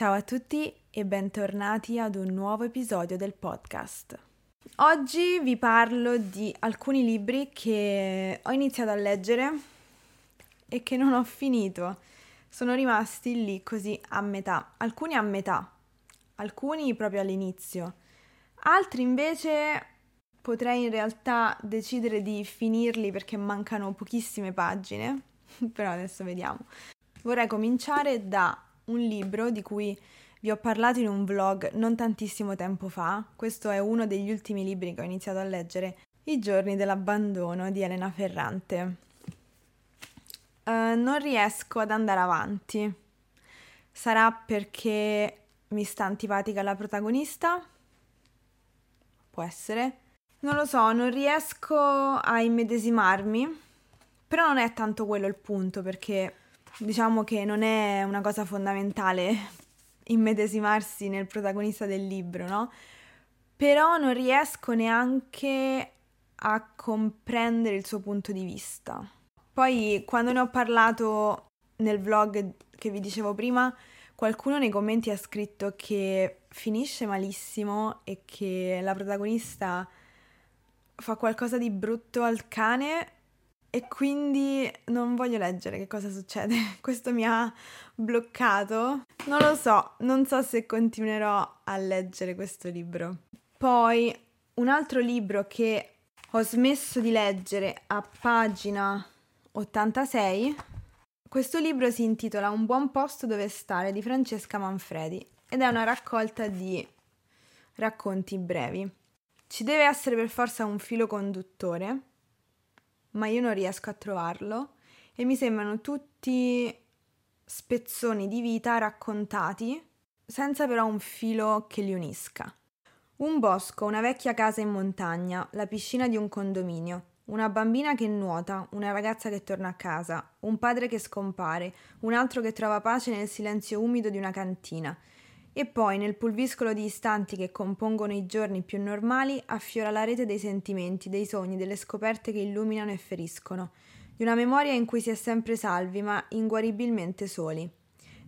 Ciao a tutti e bentornati ad un nuovo episodio del podcast. Oggi vi parlo di alcuni libri che ho iniziato a leggere e che non ho finito. Sono rimasti lì così a metà, alcuni a metà, alcuni proprio all'inizio, altri invece potrei in realtà decidere di finirli perché mancano pochissime pagine, però adesso vediamo. Vorrei cominciare da un libro di cui vi ho parlato in un vlog non tantissimo tempo fa. Questo è uno degli ultimi libri che ho iniziato a leggere, I giorni dell'abbandono di Elena Ferrante. Uh, non riesco ad andare avanti. Sarà perché mi sta antipatica la protagonista? Può essere. Non lo so, non riesco a immedesimarmi, però non è tanto quello il punto perché diciamo che non è una cosa fondamentale immedesimarsi nel protagonista del libro, no? Però non riesco neanche a comprendere il suo punto di vista. Poi quando ne ho parlato nel vlog che vi dicevo prima, qualcuno nei commenti ha scritto che finisce malissimo e che la protagonista fa qualcosa di brutto al cane e quindi non voglio leggere che cosa succede. Questo mi ha bloccato. Non lo so, non so se continuerò a leggere questo libro. Poi un altro libro che ho smesso di leggere a pagina 86. Questo libro si intitola Un buon posto dove stare di Francesca Manfredi ed è una raccolta di racconti brevi. Ci deve essere per forza un filo conduttore ma io non riesco a trovarlo e mi sembrano tutti spezzoni di vita raccontati senza però un filo che li unisca. Un bosco, una vecchia casa in montagna, la piscina di un condominio, una bambina che nuota, una ragazza che torna a casa, un padre che scompare, un altro che trova pace nel silenzio umido di una cantina, e poi, nel pulviscolo di istanti che compongono i giorni più normali, affiora la rete dei sentimenti, dei sogni, delle scoperte che illuminano e feriscono, di una memoria in cui si è sempre salvi, ma inguaribilmente soli.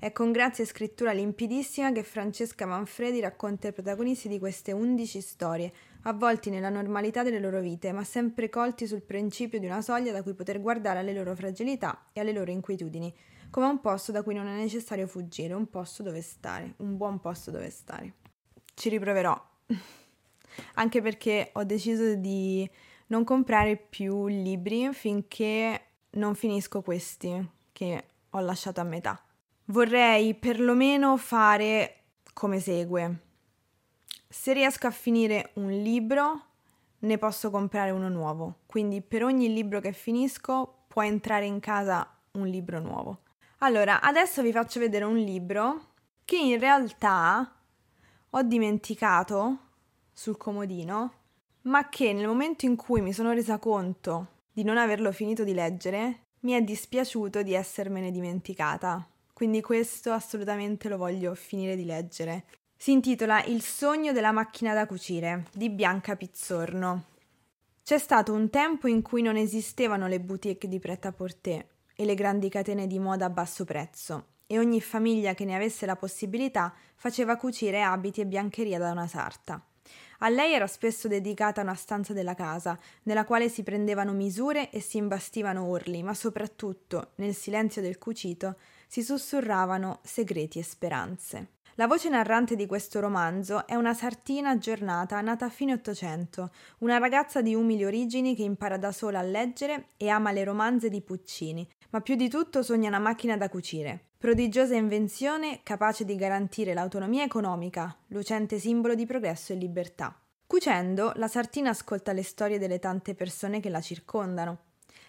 È con grazia e scrittura limpidissima che Francesca Manfredi racconta i protagonisti di queste undici storie, avvolti nella normalità delle loro vite, ma sempre colti sul principio di una soglia da cui poter guardare alle loro fragilità e alle loro inquietudini, come un posto da cui non è necessario fuggire, un posto dove stare, un buon posto dove stare. Ci riproverò, anche perché ho deciso di non comprare più libri finché non finisco questi che ho lasciato a metà. Vorrei perlomeno fare come segue. Se riesco a finire un libro, ne posso comprare uno nuovo. Quindi per ogni libro che finisco può entrare in casa un libro nuovo. Allora, adesso vi faccio vedere un libro che in realtà ho dimenticato sul comodino, ma che nel momento in cui mi sono resa conto di non averlo finito di leggere, mi è dispiaciuto di essermene dimenticata. Quindi questo assolutamente lo voglio finire di leggere. Si intitola Il sogno della macchina da cucire di Bianca Pizzorno. C'è stato un tempo in cui non esistevano le boutique di pret-à-porter e le grandi catene di moda a basso prezzo, e ogni famiglia che ne avesse la possibilità faceva cucire abiti e biancheria da una sarta. A lei era spesso dedicata una stanza della casa, nella quale si prendevano misure e si imbastivano orli, ma soprattutto, nel silenzio del cucito, si sussurravano segreti e speranze. La voce narrante di questo romanzo è una sartina aggiornata nata a fine Ottocento, una ragazza di umili origini che impara da sola a leggere e ama le romanze di Puccini, ma più di tutto sogna una macchina da cucire. Prodigiosa invenzione capace di garantire l'autonomia economica, lucente simbolo di progresso e libertà. Cucendo, la sartina ascolta le storie delle tante persone che la circondano.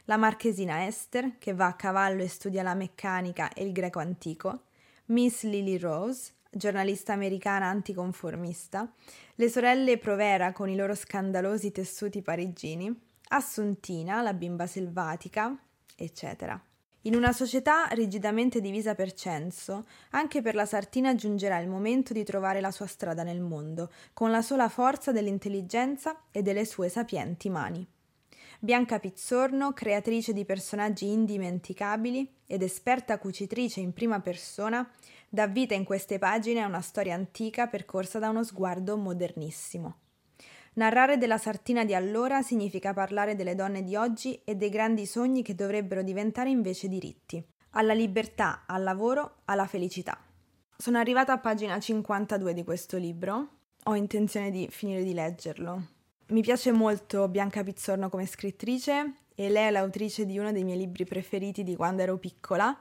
La marchesina Esther, che va a cavallo e studia la meccanica e il greco antico, Miss Lily Rose, giornalista americana anticonformista, le sorelle Provera con i loro scandalosi tessuti parigini, Assuntina, la bimba selvatica, eccetera. In una società rigidamente divisa per censo, anche per la sartina giungerà il momento di trovare la sua strada nel mondo, con la sola forza dell'intelligenza e delle sue sapienti mani. Bianca Pizzorno, creatrice di personaggi indimenticabili ed esperta cucitrice in prima persona, Dà vita in queste pagine a una storia antica percorsa da uno sguardo modernissimo. Narrare della Sartina di allora significa parlare delle donne di oggi e dei grandi sogni che dovrebbero diventare invece diritti. Alla libertà, al lavoro, alla felicità. Sono arrivata a pagina 52 di questo libro. Ho intenzione di finire di leggerlo. Mi piace molto Bianca Pizzorno come scrittrice e lei è l'autrice di uno dei miei libri preferiti di quando ero piccola,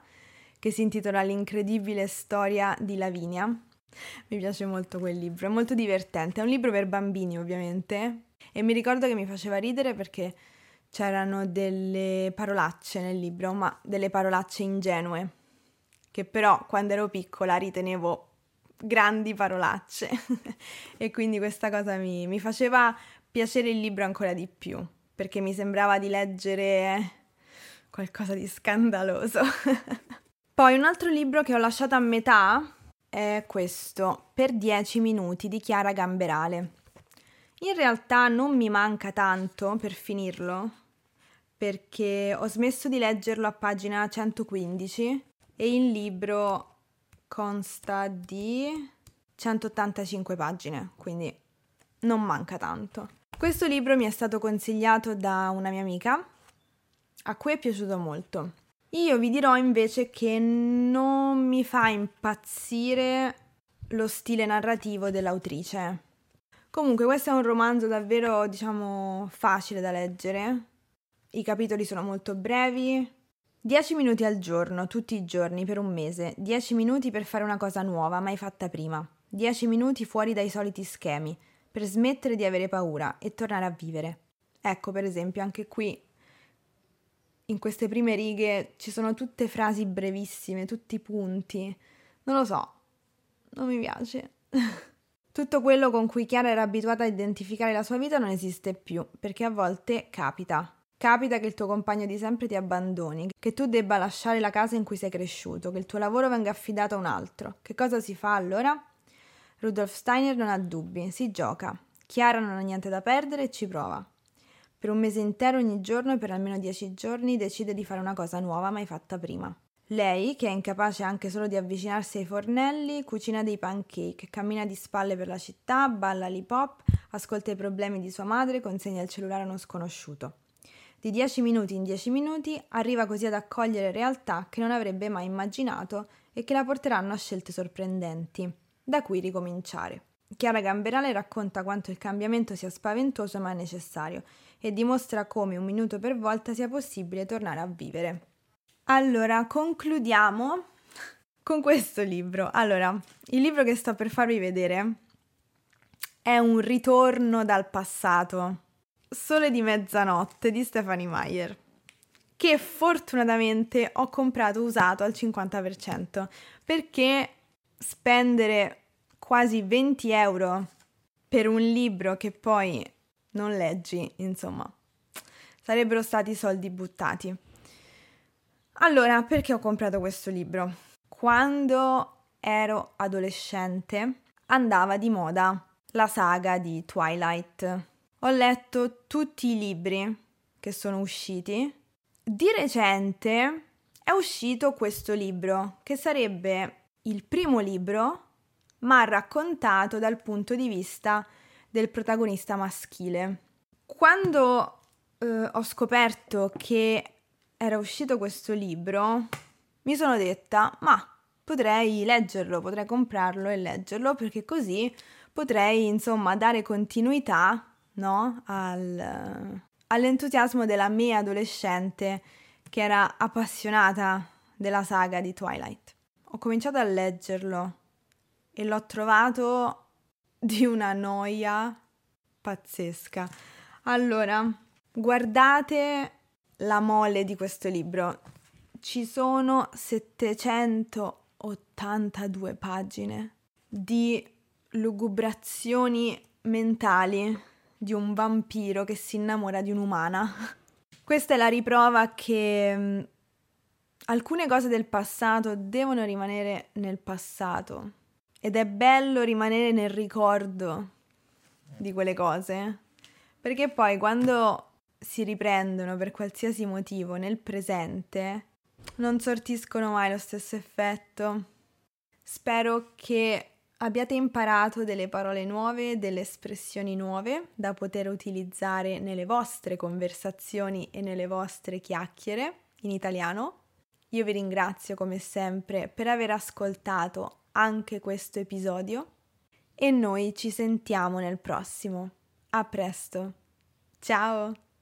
che si intitola L'incredibile storia di Lavinia, mi piace molto quel libro, è molto divertente, è un libro per bambini ovviamente. E mi ricordo che mi faceva ridere perché c'erano delle parolacce nel libro, ma delle parolacce ingenue, che però quando ero piccola ritenevo grandi parolacce. E quindi questa cosa mi, mi faceva piacere il libro ancora di più, perché mi sembrava di leggere qualcosa di scandaloso. Poi un altro libro che ho lasciato a metà è questo, per 10 minuti di Chiara Gamberale. In realtà non mi manca tanto per finirlo, perché ho smesso di leggerlo a pagina 115 e il libro consta di 185 pagine, quindi non manca tanto. Questo libro mi è stato consigliato da una mia amica, a cui è piaciuto molto. Io vi dirò invece che non mi fa impazzire lo stile narrativo dell'autrice. Comunque, questo è un romanzo davvero, diciamo, facile da leggere. I capitoli sono molto brevi. 10 minuti al giorno, tutti i giorni, per un mese. 10 minuti per fare una cosa nuova, mai fatta prima. 10 minuti fuori dai soliti schemi, per smettere di avere paura e tornare a vivere. Ecco, per esempio, anche qui in queste prime righe ci sono tutte frasi brevissime, tutti punti. Non lo so, non mi piace. Tutto quello con cui Chiara era abituata a identificare la sua vita non esiste più, perché a volte capita. Capita che il tuo compagno di sempre ti abbandoni, che tu debba lasciare la casa in cui sei cresciuto, che il tuo lavoro venga affidato a un altro. Che cosa si fa allora? Rudolf Steiner non ha dubbi, si gioca. Chiara non ha niente da perdere e ci prova. Per un mese intero ogni giorno e per almeno dieci giorni decide di fare una cosa nuova mai fatta prima. Lei, che è incapace anche solo di avvicinarsi ai fornelli, cucina dei pancake, cammina di spalle per la città, balla l'hip hop, ascolta i problemi di sua madre, consegna il cellulare a uno sconosciuto. Di dieci minuti in dieci minuti arriva così ad accogliere realtà che non avrebbe mai immaginato e che la porteranno a scelte sorprendenti, da cui ricominciare. Chiara Gamberale racconta quanto il cambiamento sia spaventoso ma necessario e dimostra come un minuto per volta sia possibile tornare a vivere. Allora, concludiamo con questo libro. Allora, il libro che sto per farvi vedere è un ritorno dal passato. Sole di mezzanotte di Stephanie Meyer, che fortunatamente ho comprato usato al 50% perché spendere quasi 20 euro per un libro che poi non leggi, insomma, sarebbero stati soldi buttati. Allora, perché ho comprato questo libro? Quando ero adolescente andava di moda la saga di Twilight. Ho letto tutti i libri che sono usciti. Di recente è uscito questo libro, che sarebbe il primo libro, ma raccontato dal punto di vista del protagonista maschile. Quando eh, ho scoperto che era uscito questo libro, mi sono detta, ma potrei leggerlo, potrei comprarlo e leggerlo perché così potrei, insomma, dare continuità, no, al, all'entusiasmo della mia adolescente che era appassionata della saga di Twilight. Ho cominciato a leggerlo e l'ho trovato di una noia pazzesca. Allora, guardate la mole di questo libro. Ci sono 782 pagine di lugubrazioni mentali di un vampiro che si innamora di un'umana. Questa è la riprova che mm, alcune cose del passato devono rimanere nel passato ed è bello rimanere nel ricordo di quelle cose, perché poi quando si riprendono per qualsiasi motivo nel presente, non sortiscono mai lo stesso effetto. Spero che abbiate imparato delle parole nuove, delle espressioni nuove da poter utilizzare nelle vostre conversazioni e nelle vostre chiacchiere in italiano. Io vi ringrazio come sempre per aver ascoltato anche questo episodio e noi ci sentiamo nel prossimo. A presto. Ciao!